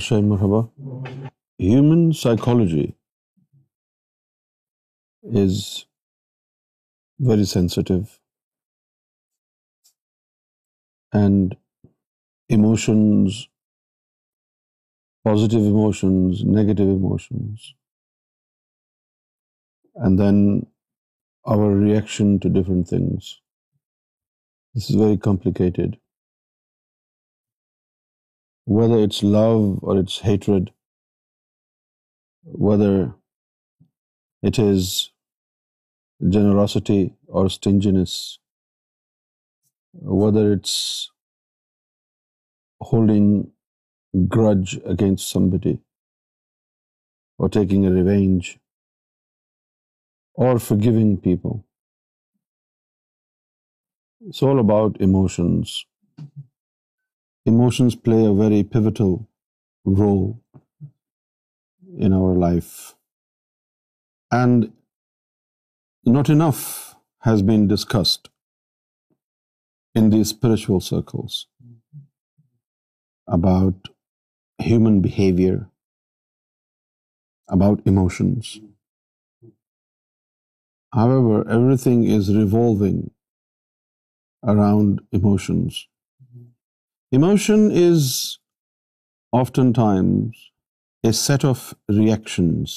شاہ مرحبا human psychology is very sensitive and emotions positive emotions negative emotions and then our reaction to different things this is very complicated whether it's love or it's hatred, whether it is generosity or stinginess, whether it's holding grudge against somebody or taking a revenge or forgiving people. It's all about emotions. Emotions play a very pivotal role in our life. And not enough has been discussed in these spiritual circles about human behavior, about emotions. However, everything is revolving around emotions. Emotion is oftentimes a set of reactions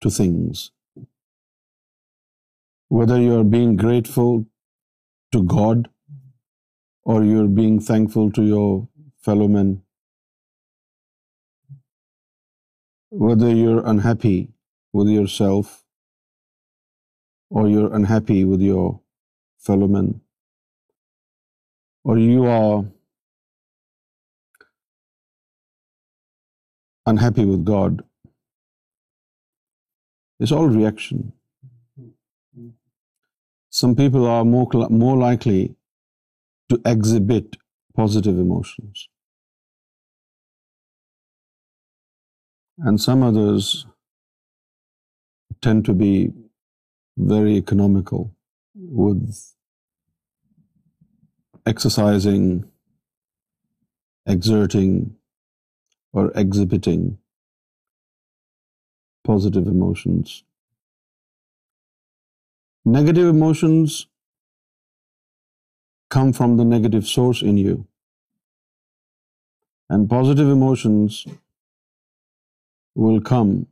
to things. Whether you're being grateful to God or you're being thankful to your fellow men, whether you're unhappy with yourself or you're unhappy with your fellow men, or you are unhappy with God, it's all reaction. Some people are more likely to exhibit positive emotions, and some others tend to be very economical with exercising, exerting, or exhibiting positive emotions. Negative emotions come from the negative source in you, and positive emotions will come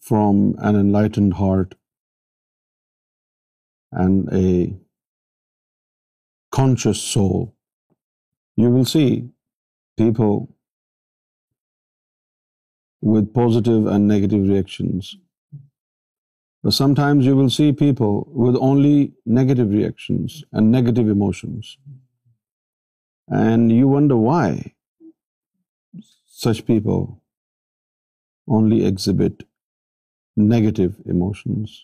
from an enlightened heart and a conscious soul. You will see people with positive and negative reactions. But sometimes you will see people with only negative reactions and negative emotions. And you wonder why such people only exhibit negative emotions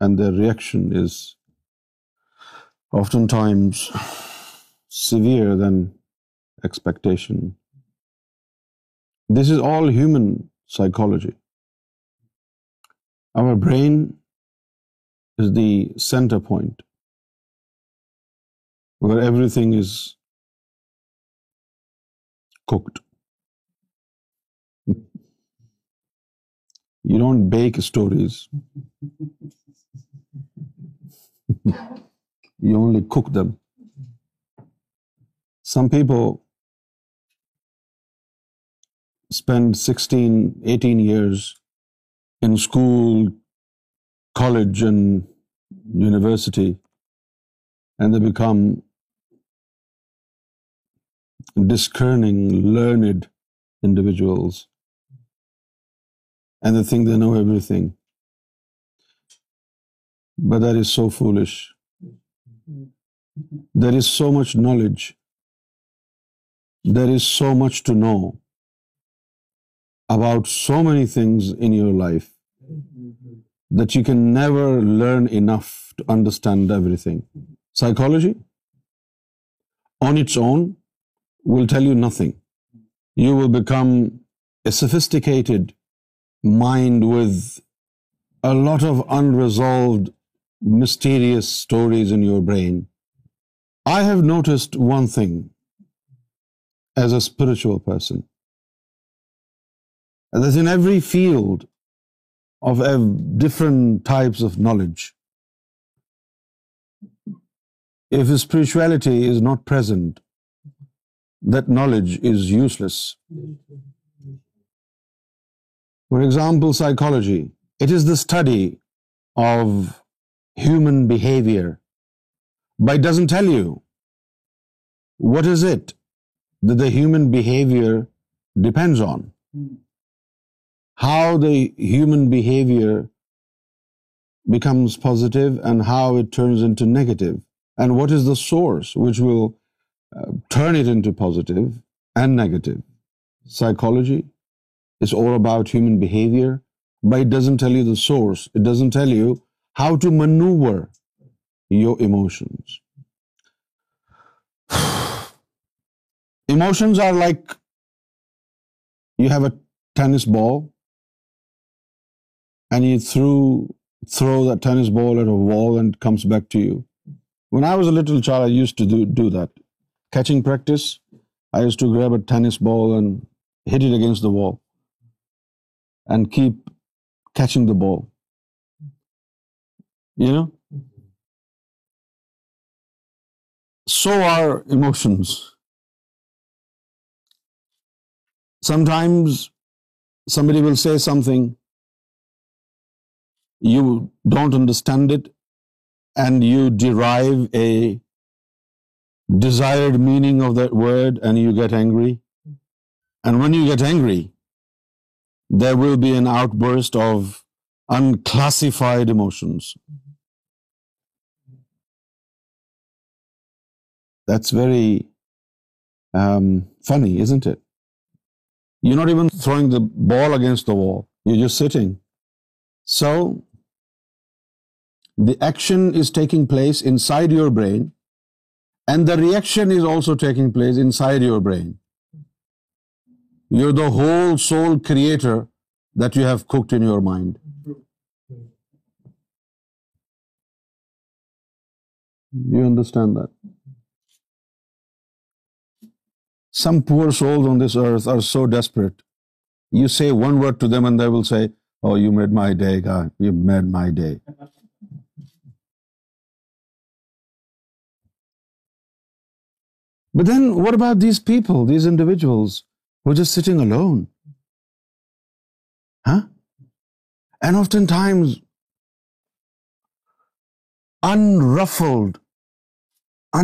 and their reaction is oftentimes severe than expectation. This is all human psychology. Our brain is the center point where everything is cooked. You don't bake stories. Come people spend sixteen eighteens college university and the become discerning learned individuals and the thing do everything بداری so foolish There is so much knowledge. There is so much to know about so many things in your life that you can never learn enough to understand everything. Psychology, on its own, will tell you nothing. You will become a sophisticated mind with a lot of unresolved mysterious stories in your brain. I have noticed one thing as a spiritual person, and that in every field of different types of knowledge, if spirituality is not present, that knowledge is useless. For example, psychology. It is the study of depends on how the humans positive and how negative and what is the source will turn and negative psychology is tell you how to maneuver your emotions. Emotions are like you have a tennis ball and you throw that tennis ball at a wall and it comes back to you. When I was a little child, I used to do that. Catching practice, I used to grab a tennis ball and hit it against the wall and keep catching the ball. You know? So are emotions. Sometimes somebody will say something, you don't understand it, and you derive a desired meaning of that word, and you get angry. And when you get angry, there will be an outburst of unclassified emotions. That's very um, funny, isn't it? You're not even throwing the ball against the wall. You're just sitting. So the action is taking place inside your brain, and the reaction is also taking place inside your brain. You're the whole soul creator that you have cooked in your mind. You understand that? Some poor souls on this earth are so desperate. You say one word to them and they will say, "Oh, you made my day, God. You made my day." But then what about these people, these individuals who are just sitting alone? Huh? And oftentimes, unruffled,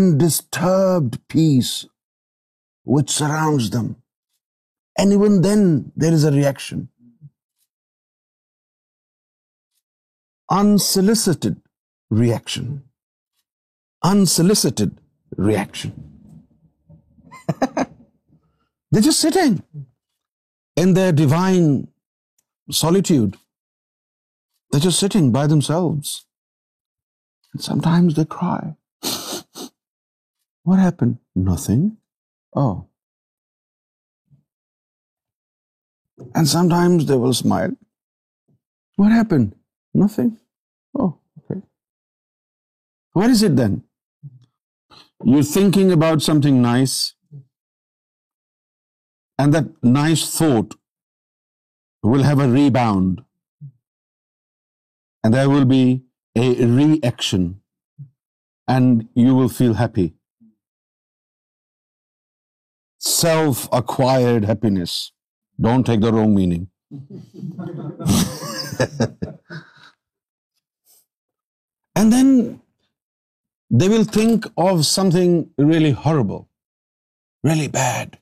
undisturbed peace them and then there is a reaction insulted reaction insulation then the divine solitude this is sitting by them they sometime what happen nothing will smile nothing where is it then you thinking about something nice and this will have a rebound the will be a reaction and you will feel happy self-acquired happiness. Don't take the wrong meaning. And then they will think of something really horrible, really bad.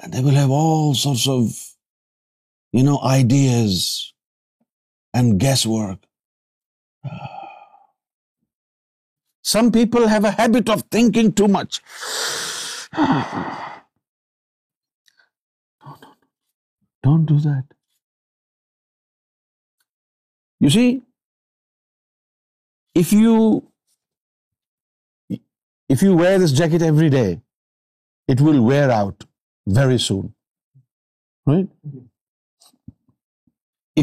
And they will have all sorts of, ideas and guesswork. Some people have a habit of thinking too much. No. Don't do that. You see, if you wear this jacket every day, it will wear out very soon, right?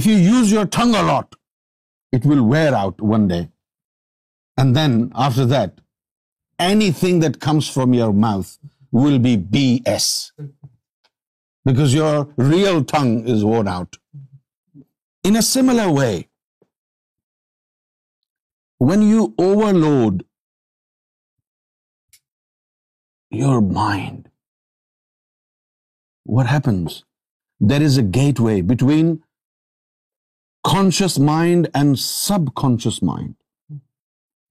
If you use your tongue a lot, it will wear out one day. And then after that, anything that comes from your mouth will be BS, because your real tongue is worn out. In a similar way, when you overload your mind, what happens? There is a gateway between conscious mind and subconscious mind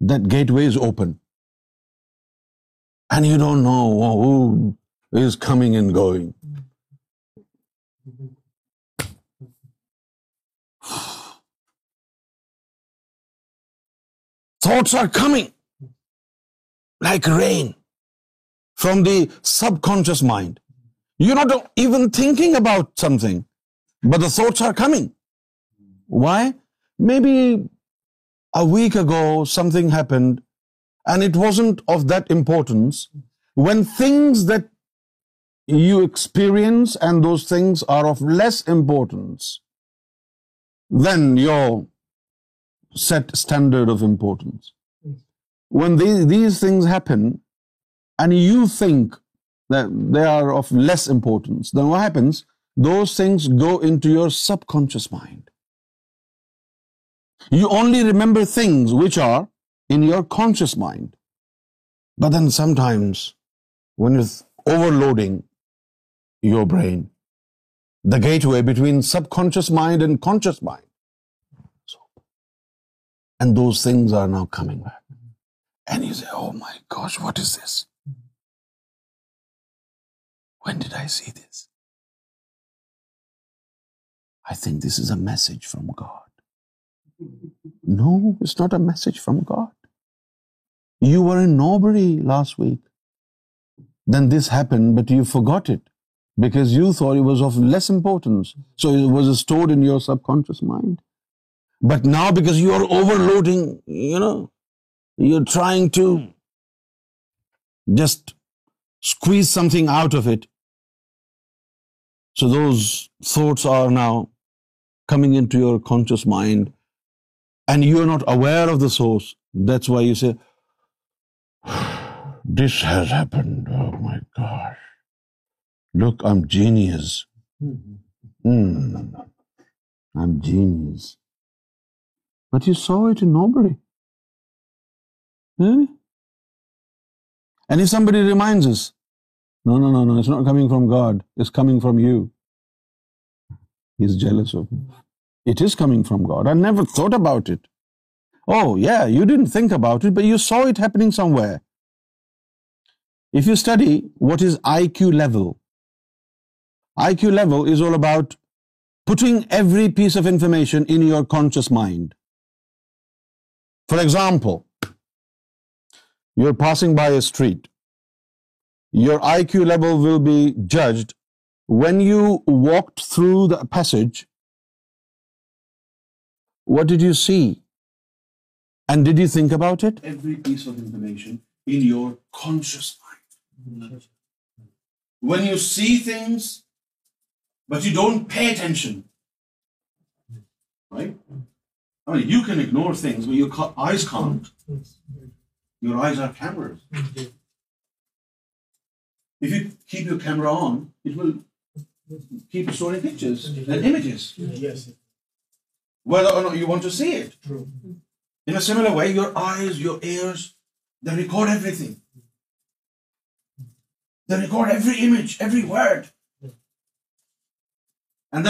that gateway is open. And you don't know who is coming and going. Thoughts are coming like rain from the subconscious mind. You're not even thinking about something, but the thoughts are coming. Why? Maybe a week ago something happened and it wasn't of that importance. When things that you experience and those things are of less importance than your set standard of importance. When these things happen and you think that they are of less importance, then what happens? Those things go into your subconscious mind. You only remember things which are in your conscious mind. But then sometimes when it's overloading your brain, the gateway between subconscious mind and conscious mind. And those things are now coming back. And you say, oh my gosh, what is this? When did I see this? I think this is a message from God. No, it's not a message from God. You were in Norbury last week. Then this happened, but you forgot it because you thought it was of less importance. So it was stored in your subconscious mind. But now because you are overloading, you're trying to hmm. just squeeze something out of it. So those thoughts are now coming into your conscious mind and you are not aware of the source. That's why you say, this has happened, oh my gosh. Look, I'm genius. Hmm. Hmm. I'm genius. But you saw it in nobody. Eh? And if somebody reminds us, no, it's not coming from God, it's coming from you. He's jealous of you. It is coming from God. I never thought about it. Oh, yeah, you didn't think about it, but you saw it happening somewhere. If you study what is IQ level is all about putting every piece of information in your conscious mind. For example, you're passing by a street. Your IQ level will be judged when you walked through the passage what did you your conscious mind when you Yes. Similar why your eyes your ear then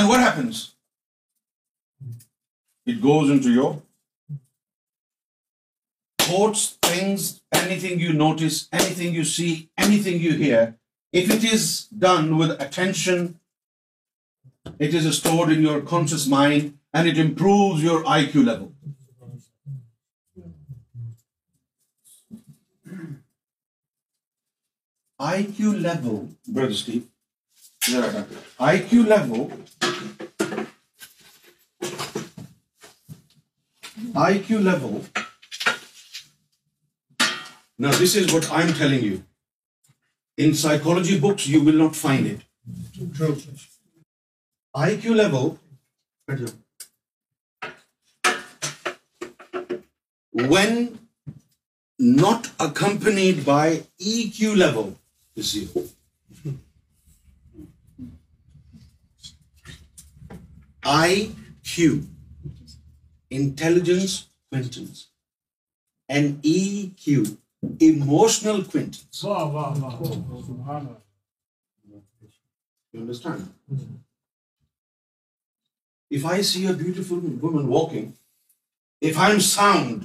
witness goes inwards تھنگسنگ you notice then with attention it is a in your conscious mind Andrews your eye eye کلو لب نہ this is but I am ٹھیک you in psychology books you will not find it I کو لوگ when not accompanied by E Q low understand if I see a beautiful woman walking if I am sound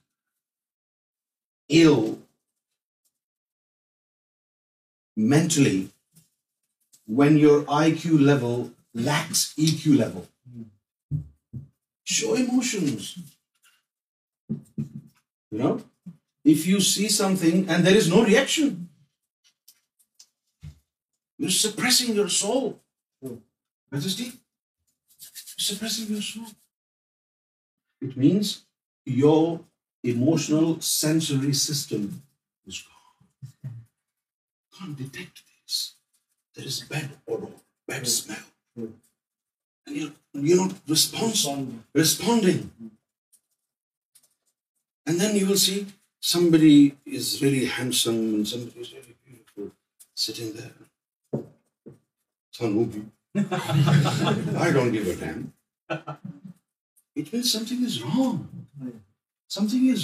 mentally when your eye core if you see some there is no reaction your suppress your show suppress your emotional sensory system is gone. Can't detect this. There is bad odor, bad yeah. smell. Yeah. And you're, you're not response, responding. responding. And then you will see somebody is really handsome and somebody is really beautiful sitting there. Tanubi. I don't give a damn. It means something is wrong. But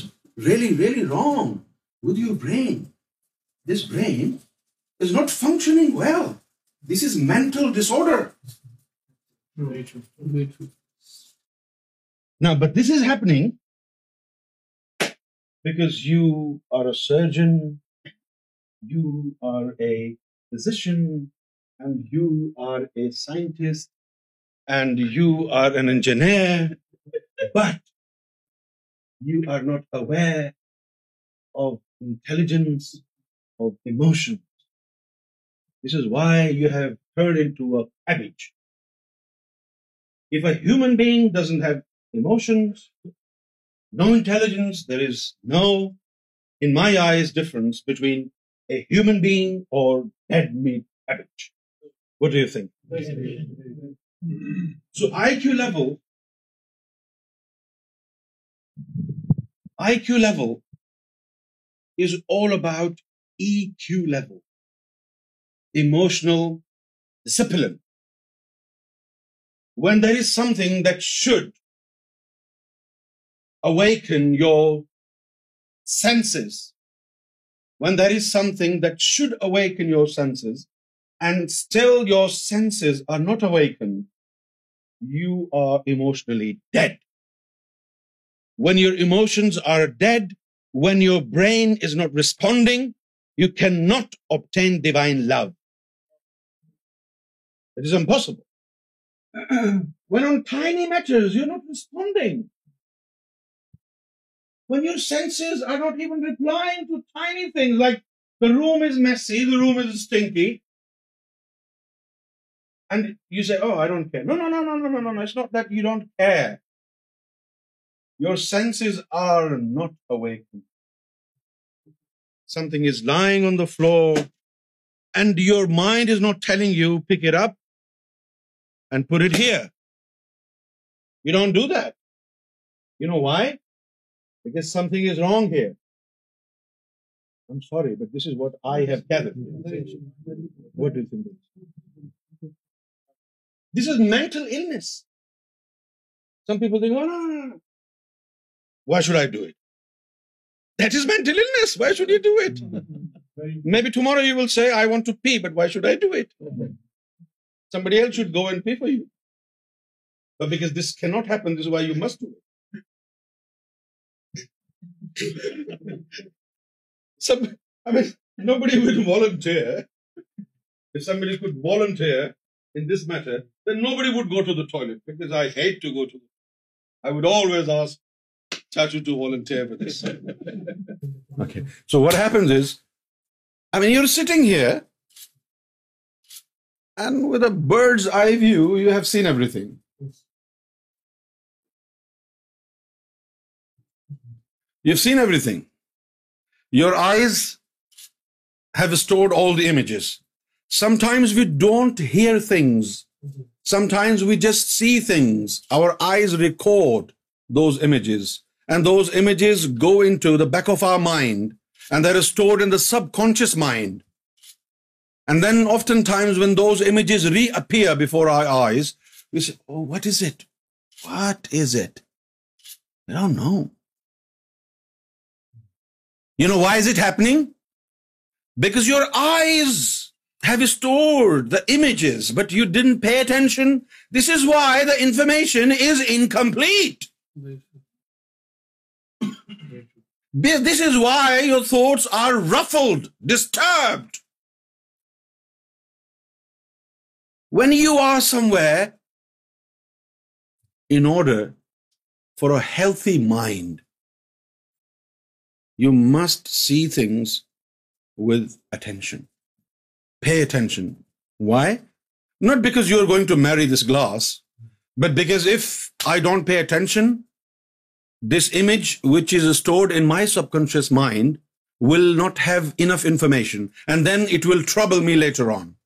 this is he surgeon you are a physician you are an engineer but not aware of intelligence this is why you have to up a human being doesn't have emotions no intelligence there is no in my eyes difference between a human being or IQ level is all about EQ level, emotional discipline. When there is something that should awaken your senses, and still your senses are not awakened, you are emotionally dead. When your emotions are dead when your brain is not responding you can not obtain divine love impossible reply رومکیو your senses are not working on the floor mind do two wise something this is mental Why should I do it? That is mental illness. Why should you do it? Maybe tomorrow you will say, I want to pee, but why should I do it? Somebody else should go and pee for you. But because this cannot happen, this is why you must do it. Some, I mean, nobody will volunteer. If somebody could volunteer in this matter, then nobody would go to the toilet because I hate to go to the toilet. I would always ask charge you to volunteer for this. Okay. So what happens is, I mean, you're sitting here, and with a bird's eye view, you have seen everything. You've seen everything. Your eyes have stored all the images. Sometimes we don't hear things. Sometimes we just see things. Our eyes record those images. And those images go into the back of our mind, and they're stored in the subconscious mind. And then oftentimes when those images reappear before our eyes, we say, oh, what is it? What is it? I don't know. You know, why is it happening? Because your eyes have stored the images, but you didn't pay attention. This is why the information is incomplete. This is why your thoughts are ruffled, disturbed. When you are somewhere, in order for a healthy mind, you must see things with attention. Pay attention. Why? Not because you're going to marry this glass, but because if I don't pay attention, this image, which is stored in my subconscious mind, will not have enough information, and then it will trouble me later on.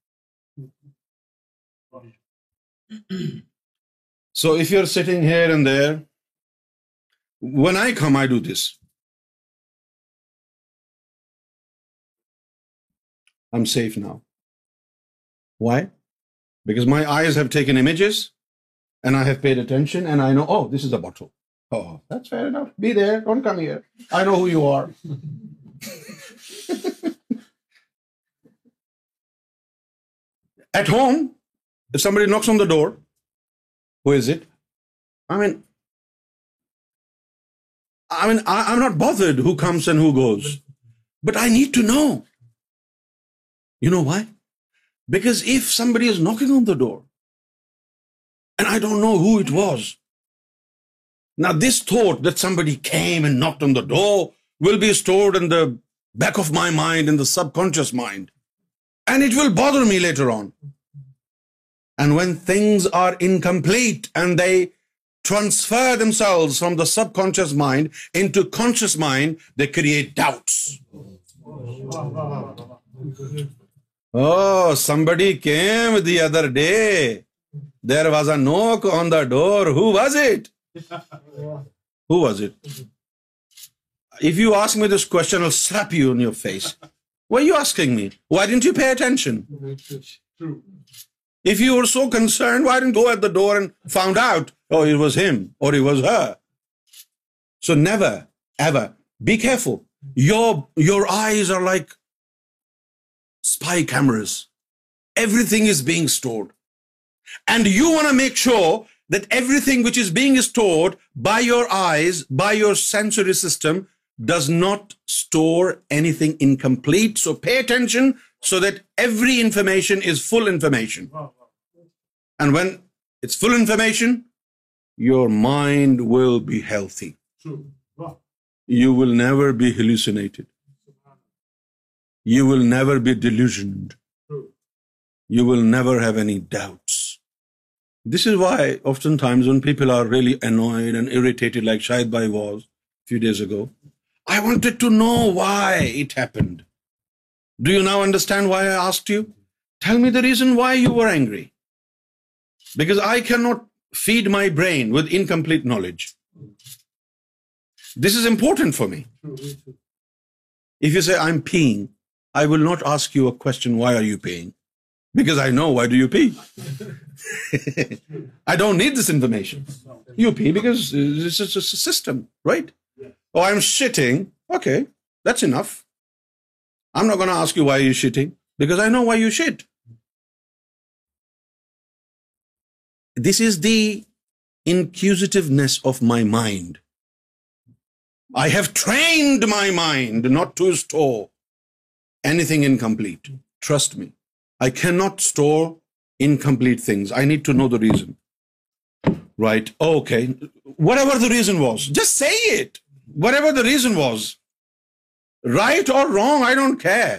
So if you're sitting here and there, when I come, I do this. I'm safe now. Why? Because my eyes have taken images, and I have paid attention, and I know, oh, this is a bottle. Door whose it man am not both who comes and who goes but I need to know you know why because if somebody is knock the door I don't know who it was this thought then the door will be stored back of my minds mind when things mind conscious mind کراؤٹ the other day there was a knock on the door who was it was it you ask me this کون your face why you asking me why then pay you oh so concern door and found out was or so never be Q your your eyes are like spike hammers everything is being stored and you want a make sure that everything which is being stored by your eyes, by your sensory system, does not store anything incomplete. So pay attention so that every information is full information. And when it's full information, your mind will be healthy. You will never be hallucinated. You will never be delusioned. You will never have any doubt. This is why oftentimes when people are really annoyed and irritated, like Shahid Bhai was a few days ago, I wanted to know why it happened. Do you now understand why I asked you? Tell me the reason why you were angry. Because I cannot feed my brain with incomplete knowledge. This is important for me. If you say, I'm peeing, I will not ask you a question, why are you peeing? Because I know why do you pee I don't need this information you pee because system writing okay this is the inks of my mind I have trained my mind not to store anything in complete trust me I cannot store incomplete things. I need to know the reason. Right? Okay. Whatever the reason was, just say it. Whatever the reason was, right or wrong, I don't care.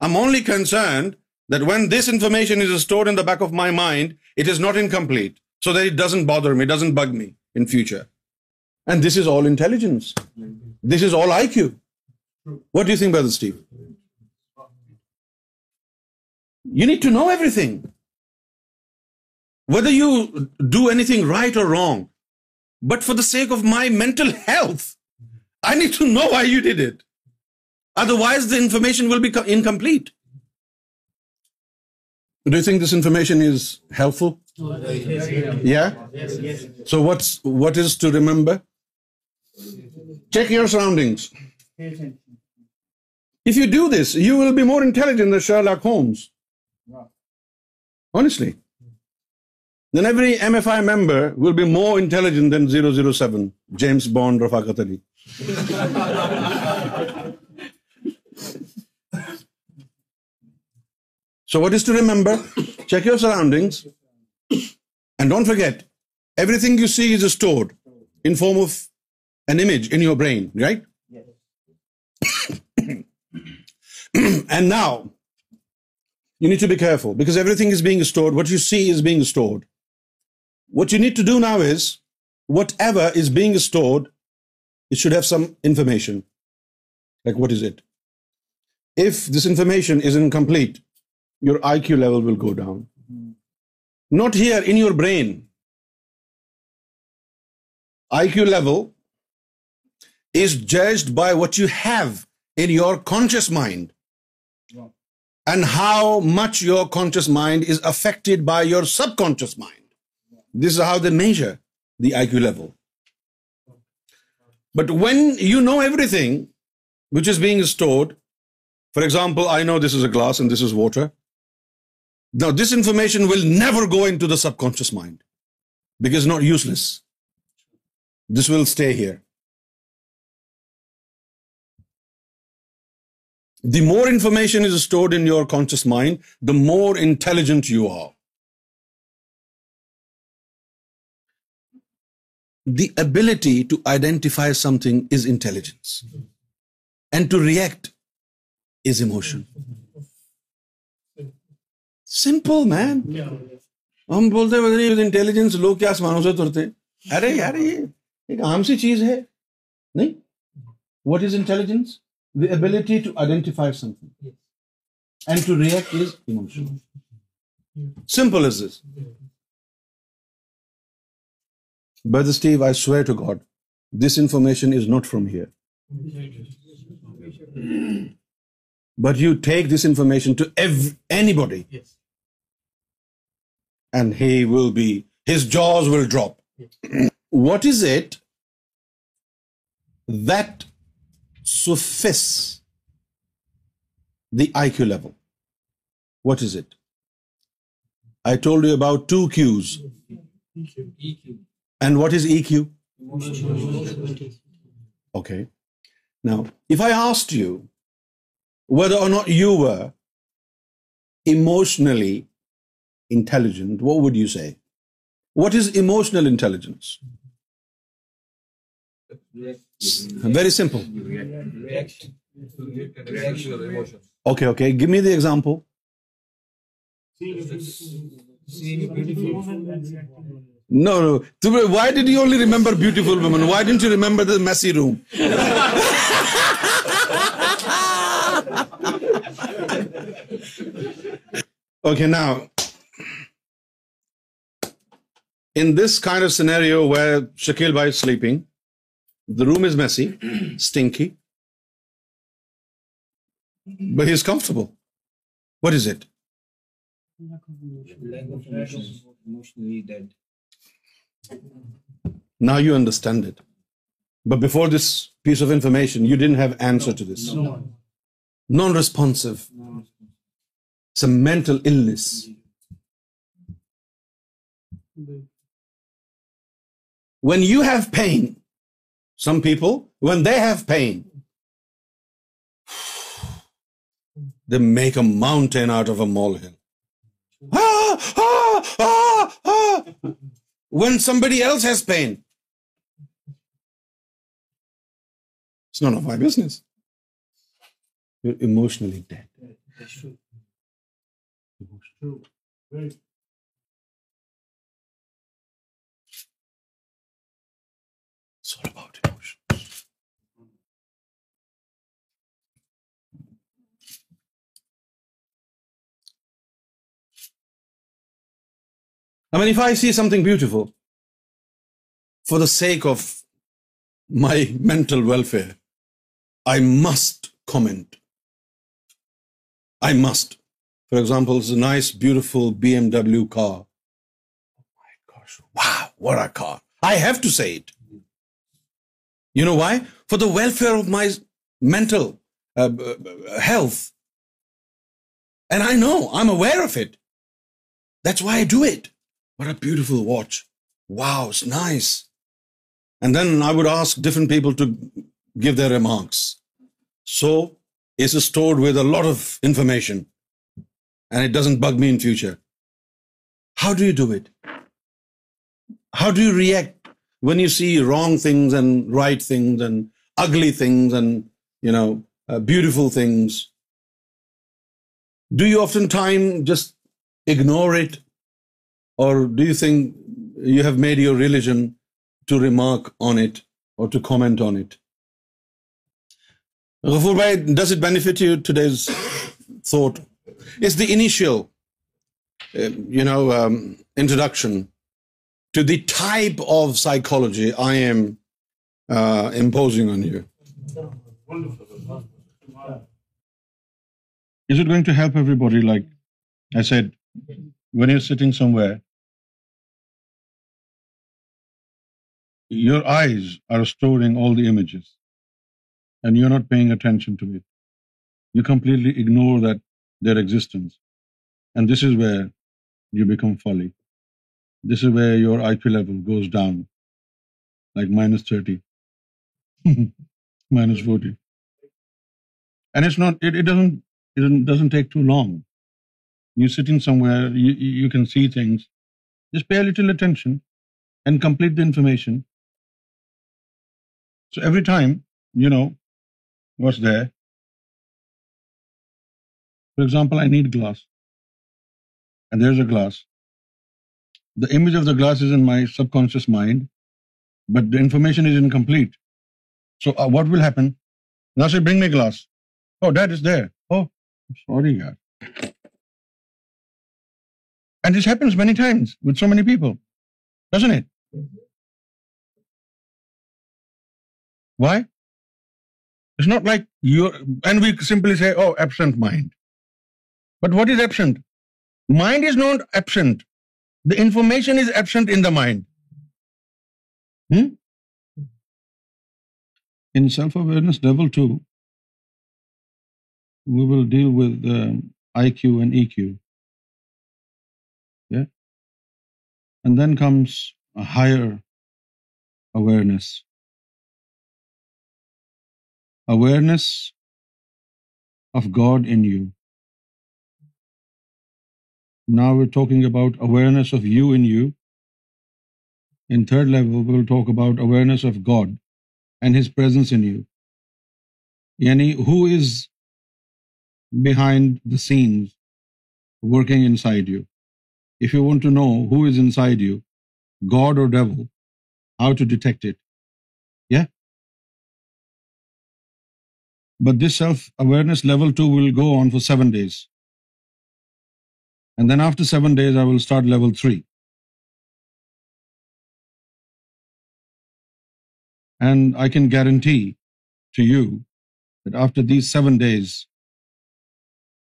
I'm only concerned that when this information is stored in the back of my mind, it is not incomplete, so that it doesn't bother me, doesn't bug me in future. And this is all intelligence. This is all IQ. What do you think, Brother Steve? You need to know everything, whether you do anything right or wrong. But for the sake of my mental health, I need to know why you did it. Otherwise, the information will be incomplete. Do you think this information is helpful? Yeah? So what is to remember? Check your surroundings. If you do this, you will be more intelligent than Sherlock Holmes. Honestly. Then every MFI member will be more intelligent than 007, James Bond, Rafaqat Ali. So what is to remember? Check your surroundings. And don't forget, everything you see is stored in form of an image in your brain, right? Yes. And now, you need to be careful because everything is being stored. What you see is being stored. What you need to do now is whatever is being stored, it should have some information. Like, what is it? If this information is incomplete, your IQ level will go down. Not here in your brain. IQ level is judged by what you have in your conscious mind and how much your conscious mind is affected by your subconscious mind. This is how they measure the IQ level. But when you know everything which is being stored, for example, I know this is a glass and this is water. Now, this information will never go into the subconscious mind because it's not useless. This will stay here. The more information is stored in your conscious mind the more intelligent you are the ability to identify something is intelligence and to react is emotion simple مین ہم بولتے intelligence لوگ کیا آسمانوں سے اترتے ارے یار یہ ایک عام سی چیز ہے نہیں what is intelligence The ability to identify something and to react is emotional. Simple as this. Brother Steve, I swear to God, this information is not from here. But you take this information to anybody, and he will be, his jaws will drop. What is it that suffice the IQ level. What is it? I told you about two Qs. EQ. And what is EQ? Okay. Now, if I asked you whether or not you were emotionally intelligent, what would you say? What is emotional intelligence? Mm-hmm. Very simple. Reaction of emotions. Okay. Give me the example. Seeing a beautiful woman. No. Why did you only remember beautiful women? Why didn't you remember the messy room? Okay, now, in this kind of scenario where Shakil Bhai is sleeping, the room is messy, stinky, but he's comfortable. What is it? Emotionally dead. Now you understand it. But before this piece of information, you didn't have answer to this. No. Non-responsive. It's a mental illness. When you have pain, make a mountain out of a when somebody for the sake of my میں I must comment I must for example nice bottle B M W کا welfare of my میں What a beautiful watch. Wow, it's nice. And then I would ask different people to give their remarks. So it's stored with a lot of information, and it doesn't bug me in future. How do you do it? How do you react when you see wrong things and right things and ugly things and, uh, beautiful things? Do you oftentimes just ignore it or do you think you have made your religion to remark on it or to comment on it? Ghafoor Bhai, does it benefit you, today's thought? It's the initial, um, um, introduction to the type of psychology I am uh, imposing on you. Is it going to help everybody? Like I said, when you're sitting somewhere, your eyes are storing all the images and you're not paying attention to it. You completely ignore that their existence. And this is where you become folly. This is where your IQ level goes down, like -30, -40. And it's not, it doesn't take too long. You're sitting somewhere, you can see things. Just pay a little attention and complete the information so every time, what's there. For example, I need glass. And there's a glass. The image of the glass is in my subconscious mind, but the information is incomplete. So uh, what will happen? Now say, bring me glass. Oh, that is there. Oh, sorry, God. And this happens many times with so many people, doesn't it? Why? It's not like you're, and we simply say, oh, absent mind. But what is absent? Mind is not absent. The information is absent in the mind. Hmm? In self-awareness level 2, we will deal with um, IQ and EQ. Yeah? And then comes a higher awareness awareness of God in you. Now we're talking about awareness of you in you. In third level, we'll talk about awareness of God and His presence in you. Yani, who is behind the scenes working inside you? If you want to know who is inside you, God or devil, how to detect it, But this self-awareness level 2 will go on for 7 days. And then after 7 days, I will start level 3. And I can guarantee to you that after these 7 days,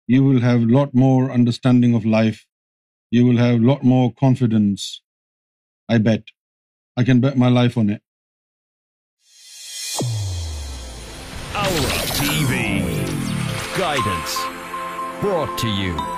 you will have a lot more understanding of life. You will have a lot more confidence. I bet. I can bet my life on it. You